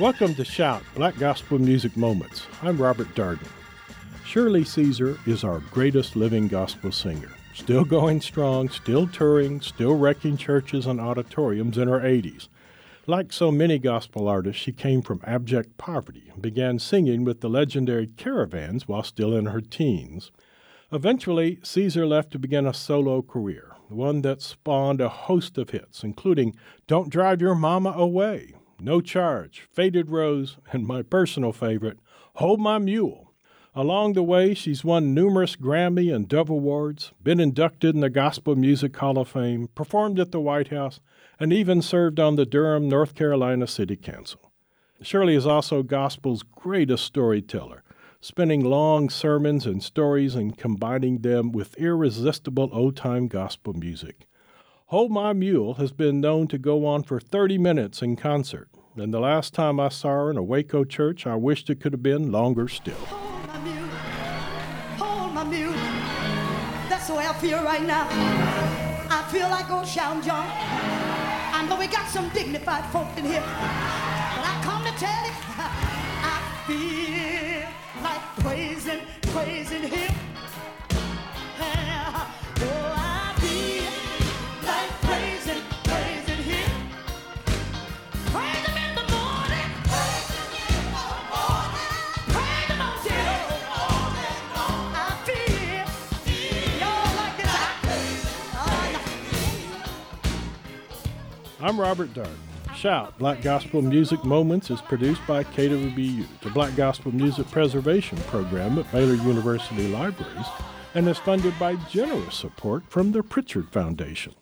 Welcome to Shout Black Gospel Music Moments. I'm Robert Darden. Shirley Caesar is our greatest living gospel singer. Still going strong, still touring, still wrecking churches and auditoriums in her 80s. Like so many gospel artists, she came from abject poverty and began singing with the legendary Caravans while still in her teens. Eventually, Caesar left to begin a solo career, one that spawned a host of hits, including Don't Drive Your Mama Away, no Charge, Faded Rose, and my personal favorite, Hold My Mule. Along the way, she's won numerous Grammy and Dove Awards, been inducted in the Gospel Music Hall of Fame, performed at the White House, and even served on the Durham, North Carolina City Council. Shirley is also gospel's greatest storyteller, spinning long sermons and stories and combining them with irresistible old time gospel music. Hold My Mule has been known to go on for 30 minutes in concert, and the last time I saw her in a Waco church, I wished it could have been longer still. Hold my mule, hold my mule. That's the way I feel right now. I feel like old shout jump. I know we got some dignified folk in here, but I come to tell you, I feel I'm Robert Darden. Shout Black Gospel Music Moments is produced by KWBU, the Black Gospel Music Preservation Program at Baylor University Libraries, and is funded by generous support from the Pritchard Foundation.